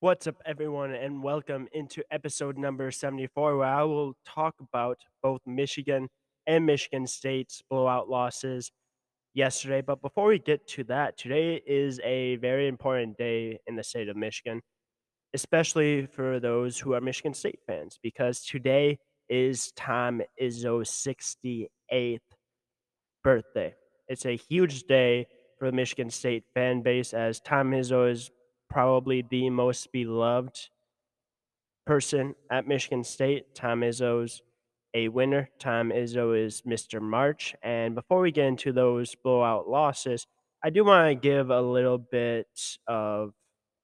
What's up, everyone, and welcome into episode number 74, where I will talk about both Michigan and Michigan State's blowout losses yesterday. But before we get to that, today is a very important day in the state of Michigan, especially for those who are Michigan State fans, because today is Tom Izzo's 68th birthday. It's a huge day for the Michigan State fan base, as Tom Izzo is probably the most beloved person at Michigan State. Tom Izzo's a winner. Tom Izzo is Mr. March. And before we get into those blowout losses, I do want to give a little bit of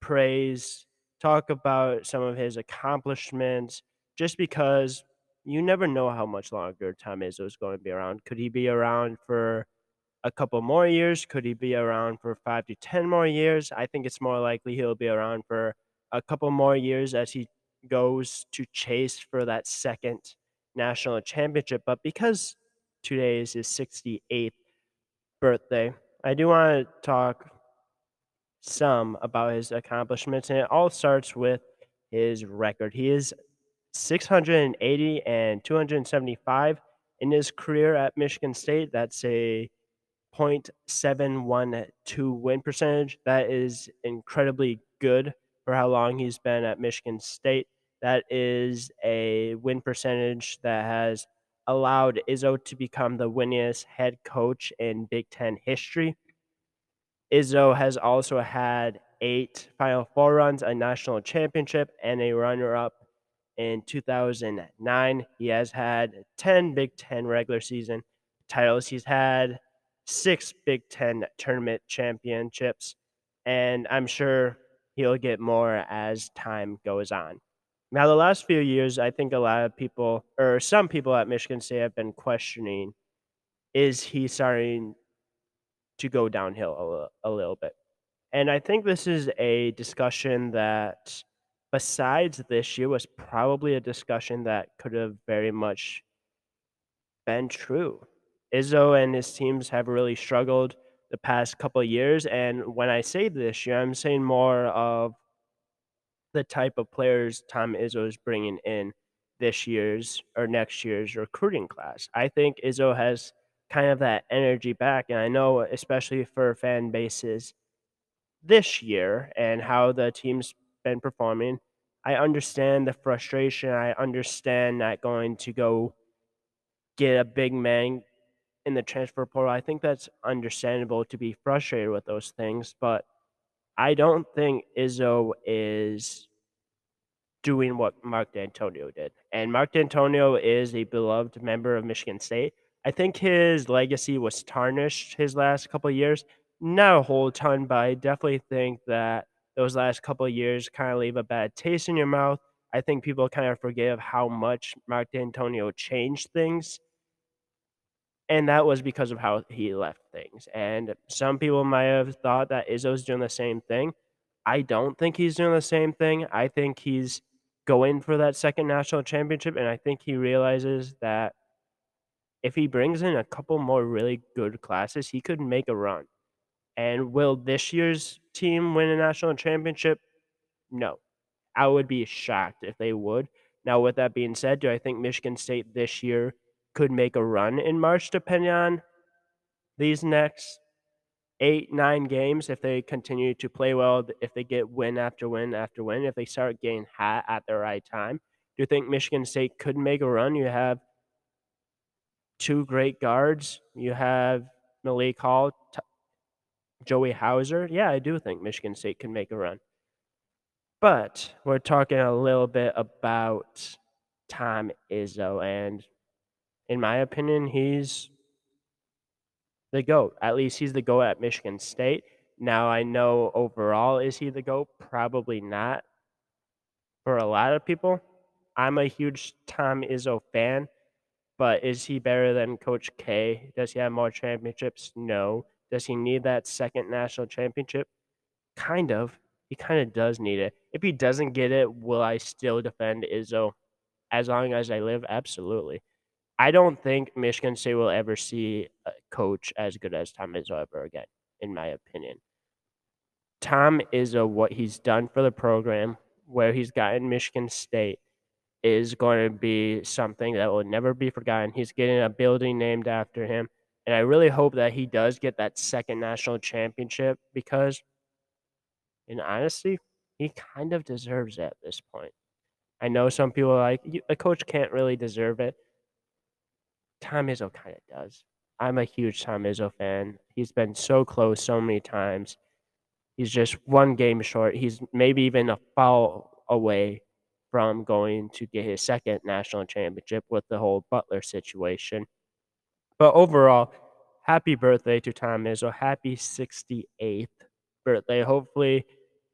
praise, talk about some of his accomplishments, just because you never know how much longer Tom Izzo is going to be around. Could he be around for a couple more years? Could he be around for five to 10 more years? I think it's more likely he'll be around for a couple more years as he goes to chase for that second national championship. But because today is his 68th birthday, I do want to talk some about his accomplishments. And it all starts with his record. He is 680 and 275 in his career at Michigan State. That's a .712 win percentage. That is incredibly good for how long he's been at Michigan State. That is a win percentage that has allowed Izzo to become the winningest head coach in Big Ten history. Izzo has also had eight Final Four runs, a national championship, and a runner up in 2009. He has had 10 Big Ten regular season titles. He's had six Big Ten tournament championships, and I'm sure he'll get more as time goes on. Now, the last few years, I think a lot of people, or some people at Michigan State, have been questioning is he starting to go downhill a, a little bit? And I think this is a discussion that, besides this year, was probably a discussion that could have very much been true. Izzo and his teams have really struggled the past couple of years. And when I say this year, I'm saying more of the type of players Tom Izzo is bringing in this year's or next year's recruiting class. I think Izzo has kind of that energy back. And I know, especially for fan bases this year and how the team's been performing, I understand the frustration. I understand not going to go get a big man in the transfer portal. I think that's understandable to be frustrated with those things, but I don't think Izzo is doing what Mark Dantonio did. And Mark Dantonio is a beloved member of Michigan State. I think his legacy was tarnished his last couple years. Not a whole ton, but I definitely think that those last couple years kind of leave a bad taste in your mouth. I think people kind of forgive how much Mark Dantonio changed things and that was because of how he left things. And some people might have thought that Izzo's doing the same thing. I don't think he's doing the same thing. I think he's going for that second national championship, and I think he realizes that if he brings in a couple more really good classes, he could make a run. And will this year's team win a national championship? No. I would be shocked if they would. Now, with that being said, do I think Michigan State this year could make a run in March depending on these next eight, nine games if they continue to play well, if they get win after win after win, if they start getting hot at the right time. Do you think Michigan State could make a run? You have two great guards. You have Malik Hall, T- Joey Hauser. Yeah, I do think Michigan State can make a run. But we're talking a little bit about Tom Izzo, and in my opinion, he's the GOAT. At least he's the GOAT at Michigan State. Now, I know overall, is he the GOAT? Probably not for a lot of people. I'm a huge Tom Izzo fan, but is he better than Coach K? Does he have more championships? No. Does he need that second national championship? Kind of. He kind of does need it. If he doesn't get it, will I still defend Izzo as long as I live? Absolutely. I don't think Michigan State will ever see a coach as good as Tom Izzo ever again, in my opinion. Tom Izzo, what he's done for the program, where he's gotten Michigan State, is going to be something that will never be forgotten. He's getting a building named after him. And I really hope that he does get that second national championship because, in honesty, he kind of deserves it at this point. I know some people are like, a coach can't really deserve it. Tom Izzo kind of does. I'm a huge Tom Izzo fan. He's been so close so many times. He's just one game short. He's maybe even a foul away from going to get his second national championship with the whole Butler situation. But overall, happy birthday to Tom Izzo. Happy 68th birthday. Hopefully,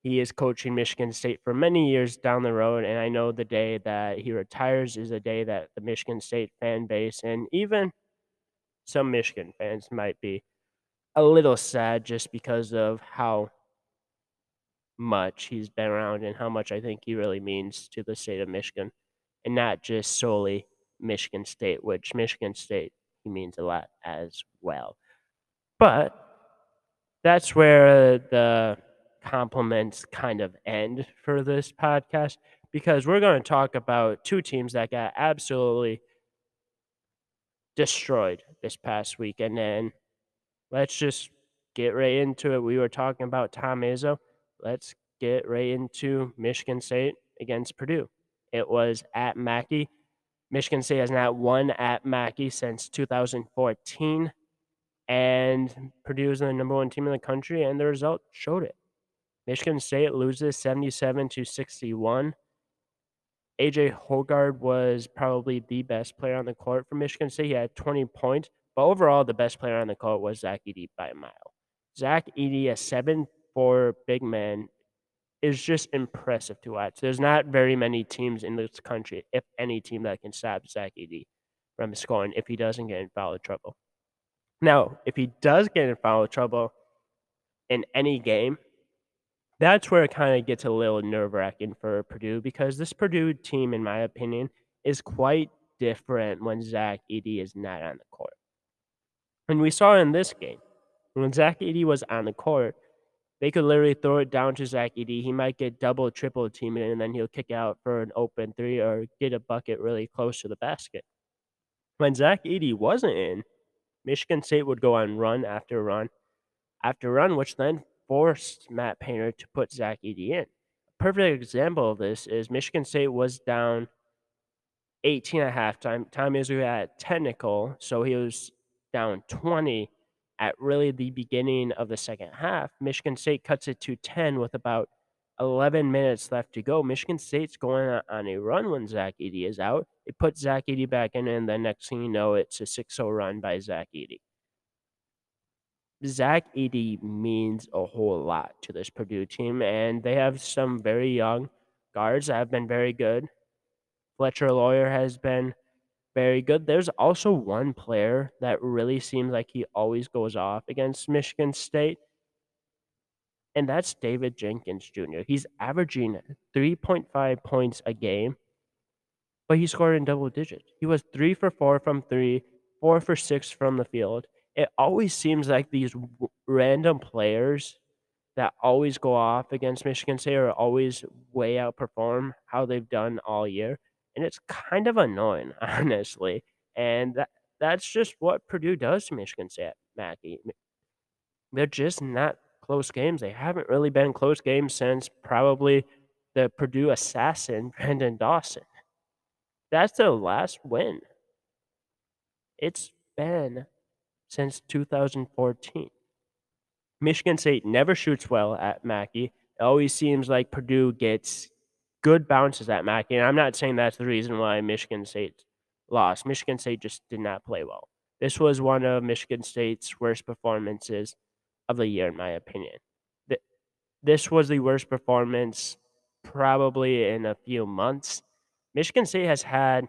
he is coaching Michigan State for many years down the road. And I know the day that he retires is a day that the Michigan State fan base and even some Michigan fans might be a little sad just because of how much he's been around and how much I think he really means to the state of Michigan and not just solely Michigan State, which Michigan State he means a lot as well. But that's where the compliments kind of end for this podcast because we're going to talk about two teams that got absolutely destroyed this past week. And then let's just get right into it. We were talking about Tom Izzo let's get right into Michigan State against Purdue. It was at Mackey. Michigan State has not won at Mackey since 2014, and Purdue is the number one team in the country, and the result showed it. Michigan State loses 77 to 61. AJ Hoggard was probably the best player on the court for Michigan State. He had 20 points, but overall, the best player on the court was Zach Edey by a mile. Zach Edey, a 7 4 big man, is just impressive to watch. There's not very many teams in this country, if any team, that can stop Zach Edey from scoring if he doesn't get in foul trouble. Now, if he does get in foul trouble in any game, that's where it kind of gets a little nerve wracking for Purdue because this Purdue team, in my opinion, is quite different when Zach Edey is not on the court. And we saw in this game, when Zach Edey was on the court, they could literally throw it down to Zach Edey. He might get double, triple team and then he'll kick out for an open three or get a bucket really close to the basket. When Zach Edey wasn't in, Michigan State would go on run after run after run, which then forced Matt Painter to put Zach Edey in. A perfect example of this is Michigan State was down 18 at halftime. Tom Izzo had technical, so he was down 20 at really the beginning of the second half. Michigan State cuts it to 10 with about 11 minutes left to go. Michigan State's going on a run when Zach Edey is out. They put Zach Edey back in, and the next thing you know, it's a 6 0 run by Zach Edey. Zach Edey means a whole lot to this Purdue team, and they have some very young guards that have been very good. Fletcher Loyer has been very good. There's also one player that really seems like he always goes off against Michigan State, and that's David Jenkins Jr. He's averaging 3.5 points a game, but he scored in double digits. He was three for four from three, four for six from the field. It always seems like these random players that always go off against Michigan State or always way outperform how they've done all year and it's kind of annoying, honestly. And that that's just what Purdue does to Michigan State, Mackey. They're just not close games. They haven't really been close games since probably the Purdue assassin, Branden Dawson. That's their last win. It's been since 2014. Michigan State never shoots well at Mackey. It always seems like Purdue gets good bounces at Mackey. And I'm not saying that's the reason why Michigan State lost. Michigan State just did not play well. This was one of Michigan State's worst performances of the year, in my opinion. This was the worst performance probably in a few months. Michigan State has had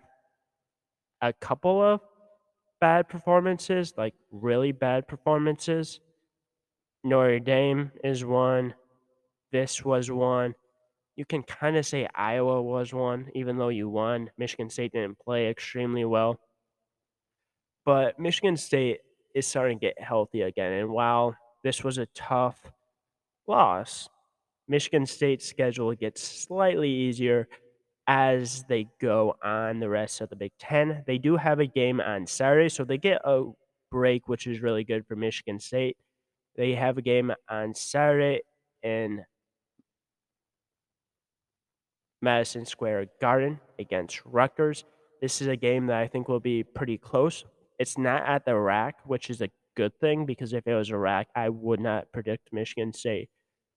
a couple of bad performances, like really bad performances. Notre Dame is one. This was one you can kind of say Iowa was one, even though you won. Michigan State didn't play extremely well. But Michigan State is starting to get healthy again. And while this was a tough loss. Michigan State's schedule gets slightly easier as they go on the rest of the Big Ten. They do have a game on Saturday, so they get a break, which is really good for Michigan State. They have a game on Saturday in Madison Square Garden against Rutgers. This is a game that I think will be pretty close. It's not at the RAC, which is a good thing because if it was a RAC, I would not predict Michigan State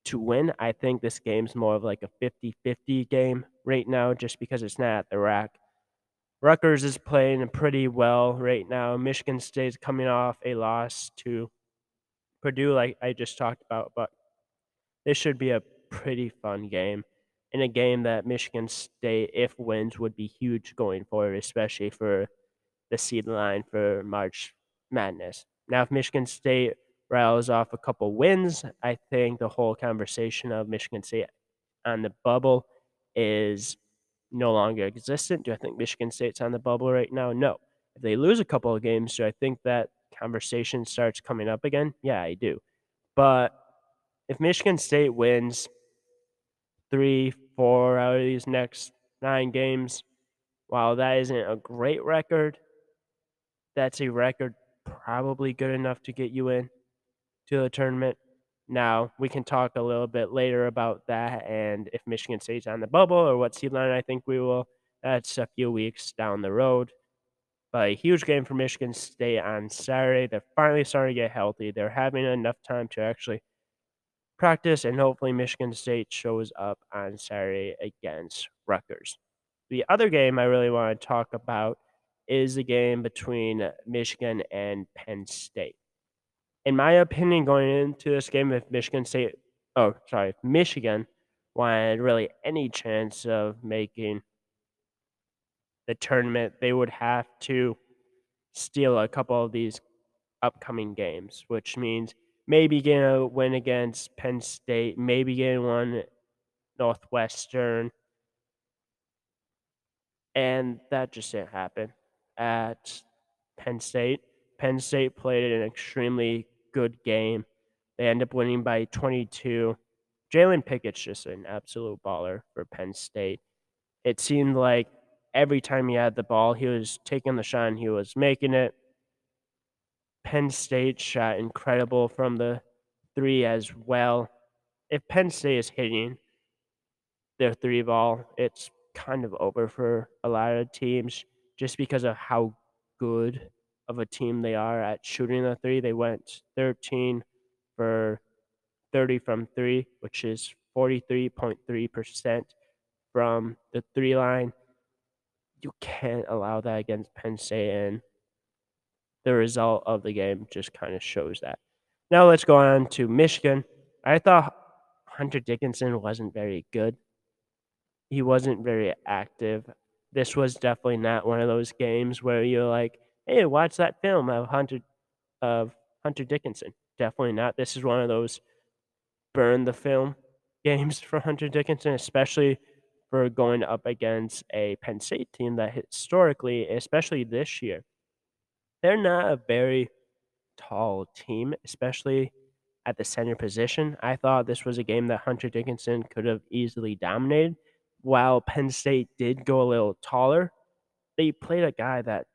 to win. I think this game's more of like a 50 50 game right now just because it's not at the RAC. Rutgers is playing pretty well right now. Michigan State's coming off a loss to Purdue, like I just talked about, but this should be a pretty fun game. In a game that Michigan State, if wins, would be huge going forward, especially for the seed line for March Madness. Now, if Michigan State rattles off a couple wins, I think the whole conversation of Michigan State on the bubble is no longer existent. Do I think Michigan State's on the bubble right now? No. If they lose a couple of games, do I think that conversation starts coming up again? Yeah, I do. But if Michigan State wins three, four out of these next nine games, while that isn't a great record, that's a record probably good enough to get you in to the tournament. Now, we can talk a little bit later about that and if Michigan State's on the bubble or what seed line I think we will. That's a few weeks down the road. But a huge game for Michigan State on Saturday. They're finally starting to get healthy. They're having enough time to actually practice, and hopefully, Michigan State shows up on Saturday against Rutgers. The other game I really want to talk about is the game between Michigan and Penn State in my opinion, going into this game, if Michigan State, oh, sorry, Michigan wanted really any chance of making the tournament, they would have to steal a couple of these upcoming games, which means maybe getting a win against Penn State, maybe getting one Northwestern. And that just didn't happen at Penn State. Penn State played an extremely good game. They end up winning by 22. Jalen Pickett's just an absolute baller for Penn State. It seemed like every time he had the ball, he was taking the shot and he was making it. Penn State shot incredible from the three as well. If Penn State is hitting their three ball, it's kind of over for a lot of teams just because of how good of a team they are at shooting the three. They went 13 for 30 from three, which is 43.3% from the three line. You can't allow that against Penn State, and the result of the game just kind of shows that. Now let's go on to Michigan. I thought Hunter Dickinson wasn't very good. He wasn't very active. This was definitely not one of those games where you're like, hey, watch that film of Hunter of Hunter Dickinson. Definitely not. This is one of those burn the film games for Hunter Dickinson, especially for going up against a Penn State team that historically, especially this year, they're not a very tall team, especially at the center position. I thought this was a game that Hunter Dickinson could have easily dominated. While Penn State did go a little taller, they played a guy that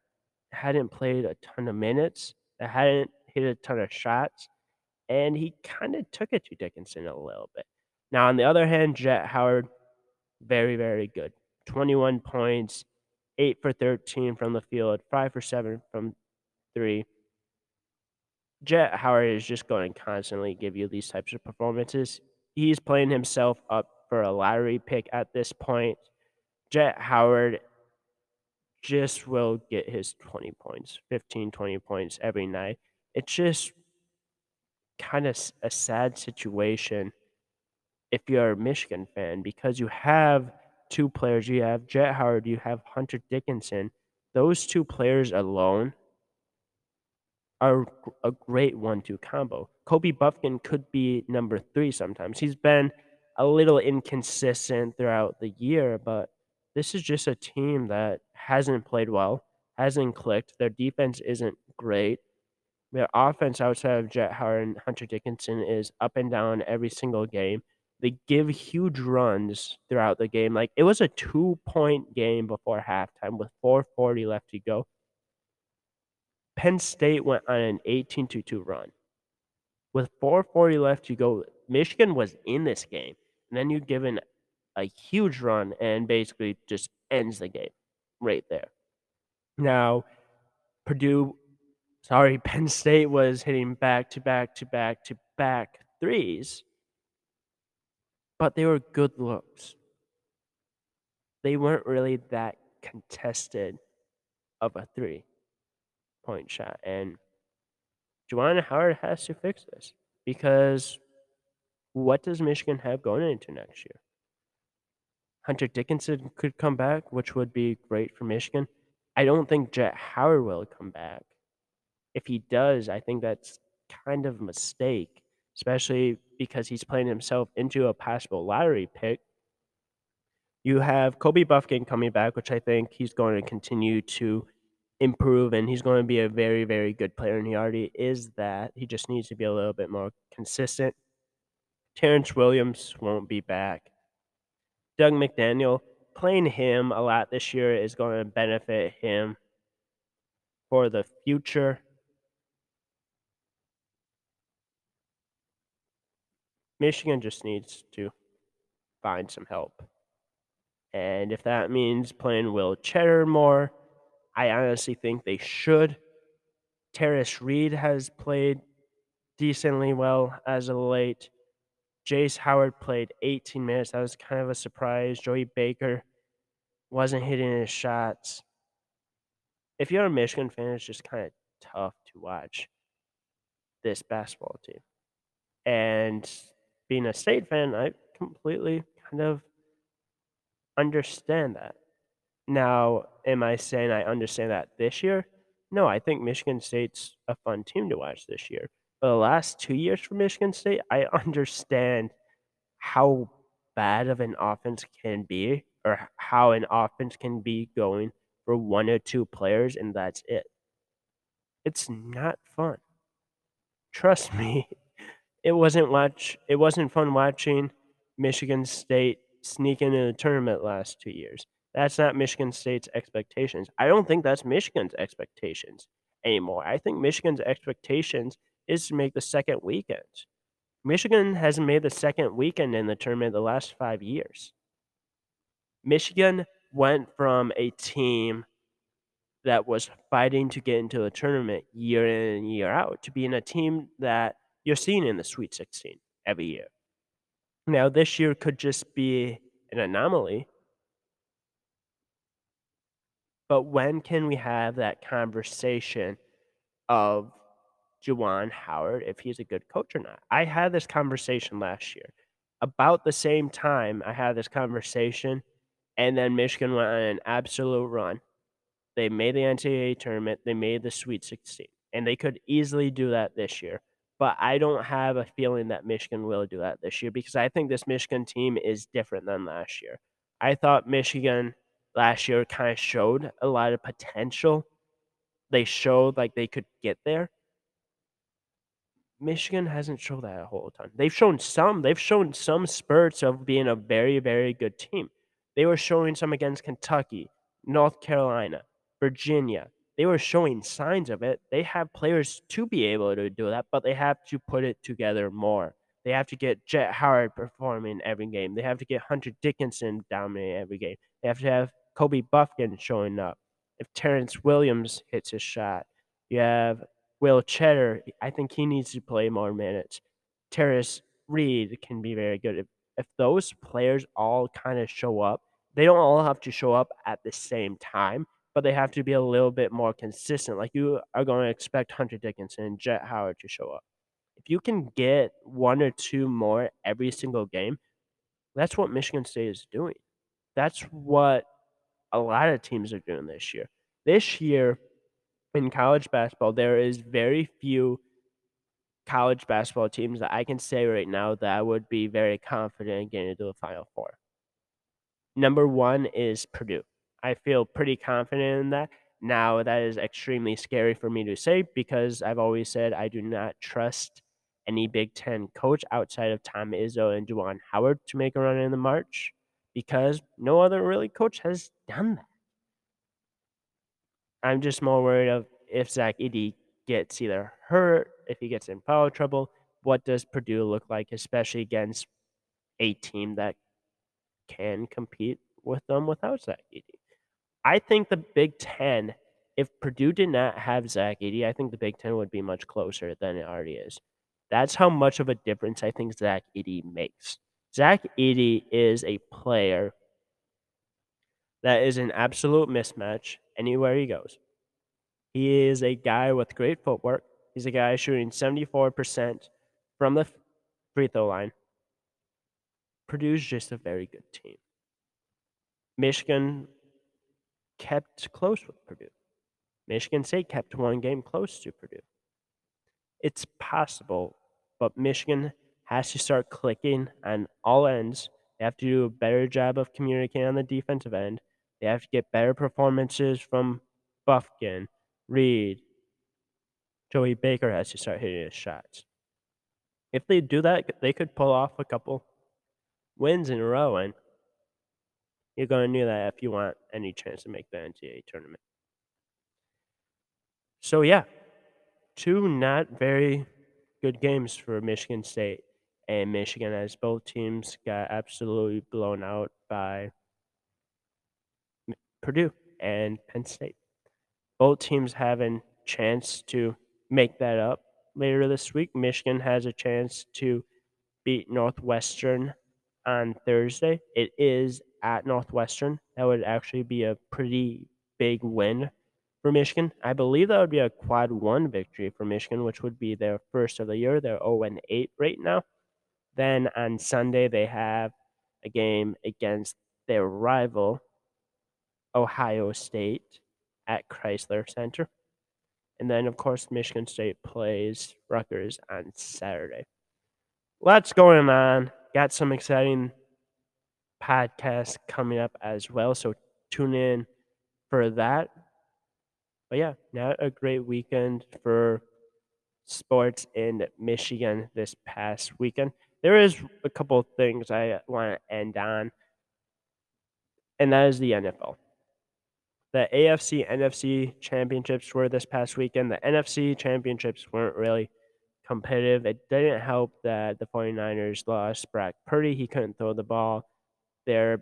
hadn't played a ton of minutes, that hadn't hit a ton of shots, and he kind of took it to Dickinson a little bit. Now, on the other hand, Jett Howard, very, very good. 21 points, 8 for 13 from the field, 5 for 7 from 3. Jett Howard is just going to constantly give you these types of performances. He's playing himself up for a lottery pick at this point. Jett Howard just will get his 20 points, 15, 20 points every night. It's just kind of a sad situation if you're a Michigan fan because you have two players. You have Jett Howard, you have Hunter Dickinson. Those two players alone are a great one two combo. Kobe Bufkin could be number three sometimes. He's been a little inconsistent throughout the year, but this is just a team that hasn't played well, hasn't clicked. Their defense isn't great. Their offense outside of Jett Howard and Hunter Dickinson is up and down every single game. They give huge runs throughout the game. Like it was a two point game before halftime with 440 left to go. Penn State went on an 18 to 2 run. With 440 left to go, Michigan was in this game. And then you give an, a huge run and basically just ends the game right there. Now, Purdue, sorry, Penn State was hitting back to back to back to back threes, but they were good looks. They weren't really that contested of a three point shot. And Juwan Howard has to fix this because what does Michigan have going into next year? Hunter Dickinson could come back, which would be great for Michigan. I don't think Jett Howard will come back. If he does, I think that's kind of a mistake, especially because he's playing himself into a possible lottery pick. You have Kobe Bufkin coming back, which I think he's going to continue to improve and he's going to be a very, very good player. And he already is that. He just needs to be a little bit more consistent. Terrance Williams won't be back. Dug McDaniel, playing him a lot this year is going to benefit him for the future. Michigan just needs to find some help. And if that means playing Will Tschetter more, I honestly think they should. Tarris Reed has played decently well as of late. Jace Howard played 18 minutes. That was kind of a surprise. Joey Baker wasn't hitting his shots. If you're a Michigan fan, it's just kind of tough to watch this basketball team. And being a state fan, I completely kind of understand that. Now, am I saying I understand that this year? No, I think Michigan State's a fun team to watch this year. But the last two years for Michigan State, I understand how bad of an offense can be or how an offense can be going for one or two players and that's it. It's not fun. Trust me. It wasn't watch it wasn't fun watching Michigan State sneak into the tournament last two years. That's not Michigan State's expectations. I don't think that's Michigan's expectations anymore. I think Michigan's expectations is to make the second weekend. Michigan hasn't made the second weekend in the tournament the last five years. Michigan went from a team that was fighting to get into the tournament year in and year out to being a team that you're seeing in the Sweet 16 every year. Now, this year could just be an anomaly but when can we have that conversation of Juwan Howard if he's a good coach or not? I had this conversation last year. About the same time, I had this conversation, and then Michigan went on an absolute run. They made the NCAA tournament, they made the Sweet 16, and they could easily do that this year. But I don't have a feeling that Michigan will do that this year because I think this Michigan team is different than last year. I thought Michigan last year kind of showed a lot of potential. They showed like they could get there. Michigan hasn't shown that a whole ton. They've shown some. They've shown some spurts of being a very, very good team. They were showing some against Kentucky, North Carolina, Virginia. They were showing signs of it. They have players to be able to do that, but they have to put it together more. They have to get Jett Howard performing every game. They have to get Hunter Dickinson dominating every game. They have to have Kobe Bufkin showing up. If Terrance Williams hits his shot, you have Will Tschetter, I think he needs to play more minutes. Tarris Reed can be very good. If, if those players all kind of show up, they don't all have to show up at the same time, but they have to be a little bit more consistent. Like you are going to expect Hunter Dickinson and Jett Howard to show up. If you can get one or two more every single game, that's what Michigan State is doing. That's what a lot of teams are doing this year. This year in college basketball, there is very few college basketball teams that I can say right now that I would be very confident in getting into the Final Four. Number one is Purdue. I feel pretty confident in that. Now, that is extremely scary for me to say because I've always said I do not trust any Big Ten coach outside of Tom Izzo and Juwan Howard to make a run in the March because no other really coach has done that. I'm just more worried of if Zach Edey gets either hurt, if he gets in foul trouble, what does Purdue look like, especially against a team that can compete with them without Zach Edey? I think the Big Ten, if Purdue did not have Zach Edey, I think the Big Ten would be much closer than it already is. That's how much of a difference I think Zach Edey makes. Zach Edey is a player that is an absolute mismatch anywhere he goes. He is a guy with great footwork. He's a guy shooting 74% from the free throw line. Purdue's just a very good team. Michigan kept close with Purdue. Michigan State kept one game close to Purdue. It's possible, but Michigan has to start clicking on all ends. They have to do a better job of communicating on the defensive end. They have to get better performances from Bufkin, Reed. Joey Baker has to start hitting his shots. If they do that, they could pull off a couple wins in a row, and you're going to need that if you want any chance to make the NCAA tournament. So, yeah, two not very good games for Michigan State and Michigan, as both teams got absolutely blown out by Purdue and Penn State. Both teams have a chance to make that up later this week. Michigan has a chance to beat Northwestern on Thursday. It is at Northwestern. That would actually be a pretty big win for Michigan. I believe that would be a quad one victory for Michigan, which would be their first of the year. They're 0 8 right now. Then on Sunday, they have a game against their rival, Ohio State, at Crisler Center. And then, of course, Michigan State plays Rutgers on Saturday. Lots going on. Got some exciting podcasts coming up as well. So tune in for that. But yeah, not a great weekend for sports in Michigan this past weekend. There is a couple of things I want to end on, and that is the NFL. The AFC NFC championships were this past weekend. The NFC championships weren't really competitive. It didn't help that the 49ers lost Brock Purdy. He couldn't throw the ball. Their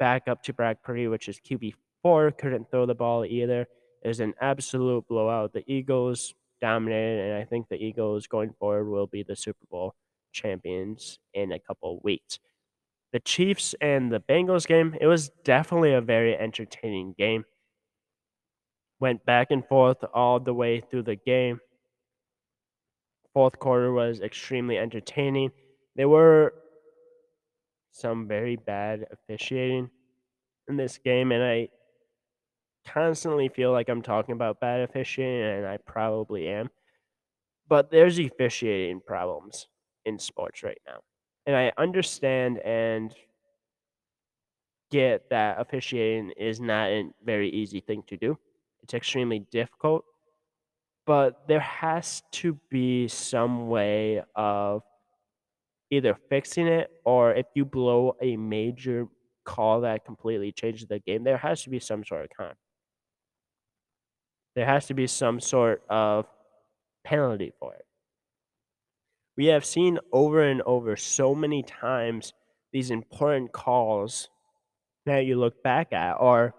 backup to Brock Purdy, which is QB4, couldn't throw the ball either. It was an absolute blowout. The Eagles dominated, and I think the Eagles going forward will be the Super Bowl champions in a couple weeks. The Chiefs and the Bengals game, it was definitely a very entertaining game. Went back and forth all the way through the game. Fourth quarter was extremely entertaining. There were some very bad officiating in this game, and I constantly feel like I'm talking about bad officiating, and I probably am. But there's officiating problems in sports right now. And I understand and get that officiating is not a very easy thing to do. It's extremely difficult. But there has to be some way of either fixing it or if you blow a major call that completely changes the game, there has to be some sort of con. There has to be some sort of penalty for it. We have seen over and over so many times these important calls that you look back at, or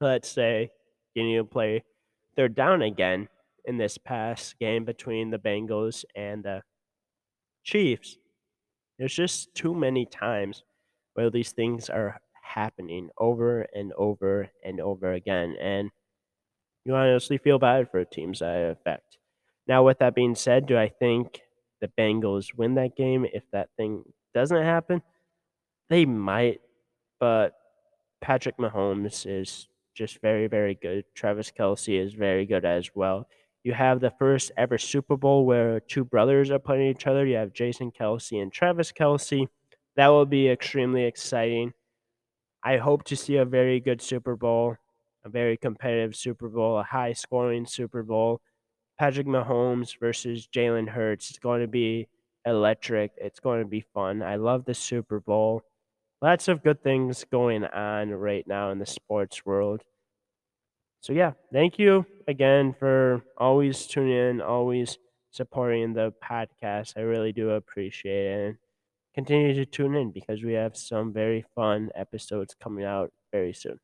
let's say need to play third down again in this past game between the Bengals and the Chiefs. There's just too many times where these things are happening over and over and over again. And you honestly feel bad for teams that affect. Now, with that being said, do I think the Bengals win that game if that thing doesn't happen? They might, but Patrick Mahomes is just very, very good. Travis Kelce is very good as well. You have the first ever Super Bowl where two brothers are playing each other. You have Jason Kelce and Travis Kelce. That will be extremely exciting. I hope to see a very good Super Bowl a very competitive Super Bowl, a high scoring Super Bowl. Patrick Mahomes versus Jalen Hurts. It's going to be electric. It's going to be fun. I love the Super Bowl. Lots of good things going on right now in the sports world. So, yeah, thank you again for always tuning in, always supporting the podcast. I really do appreciate it. And continue to tune in because we have some very fun episodes coming out very soon.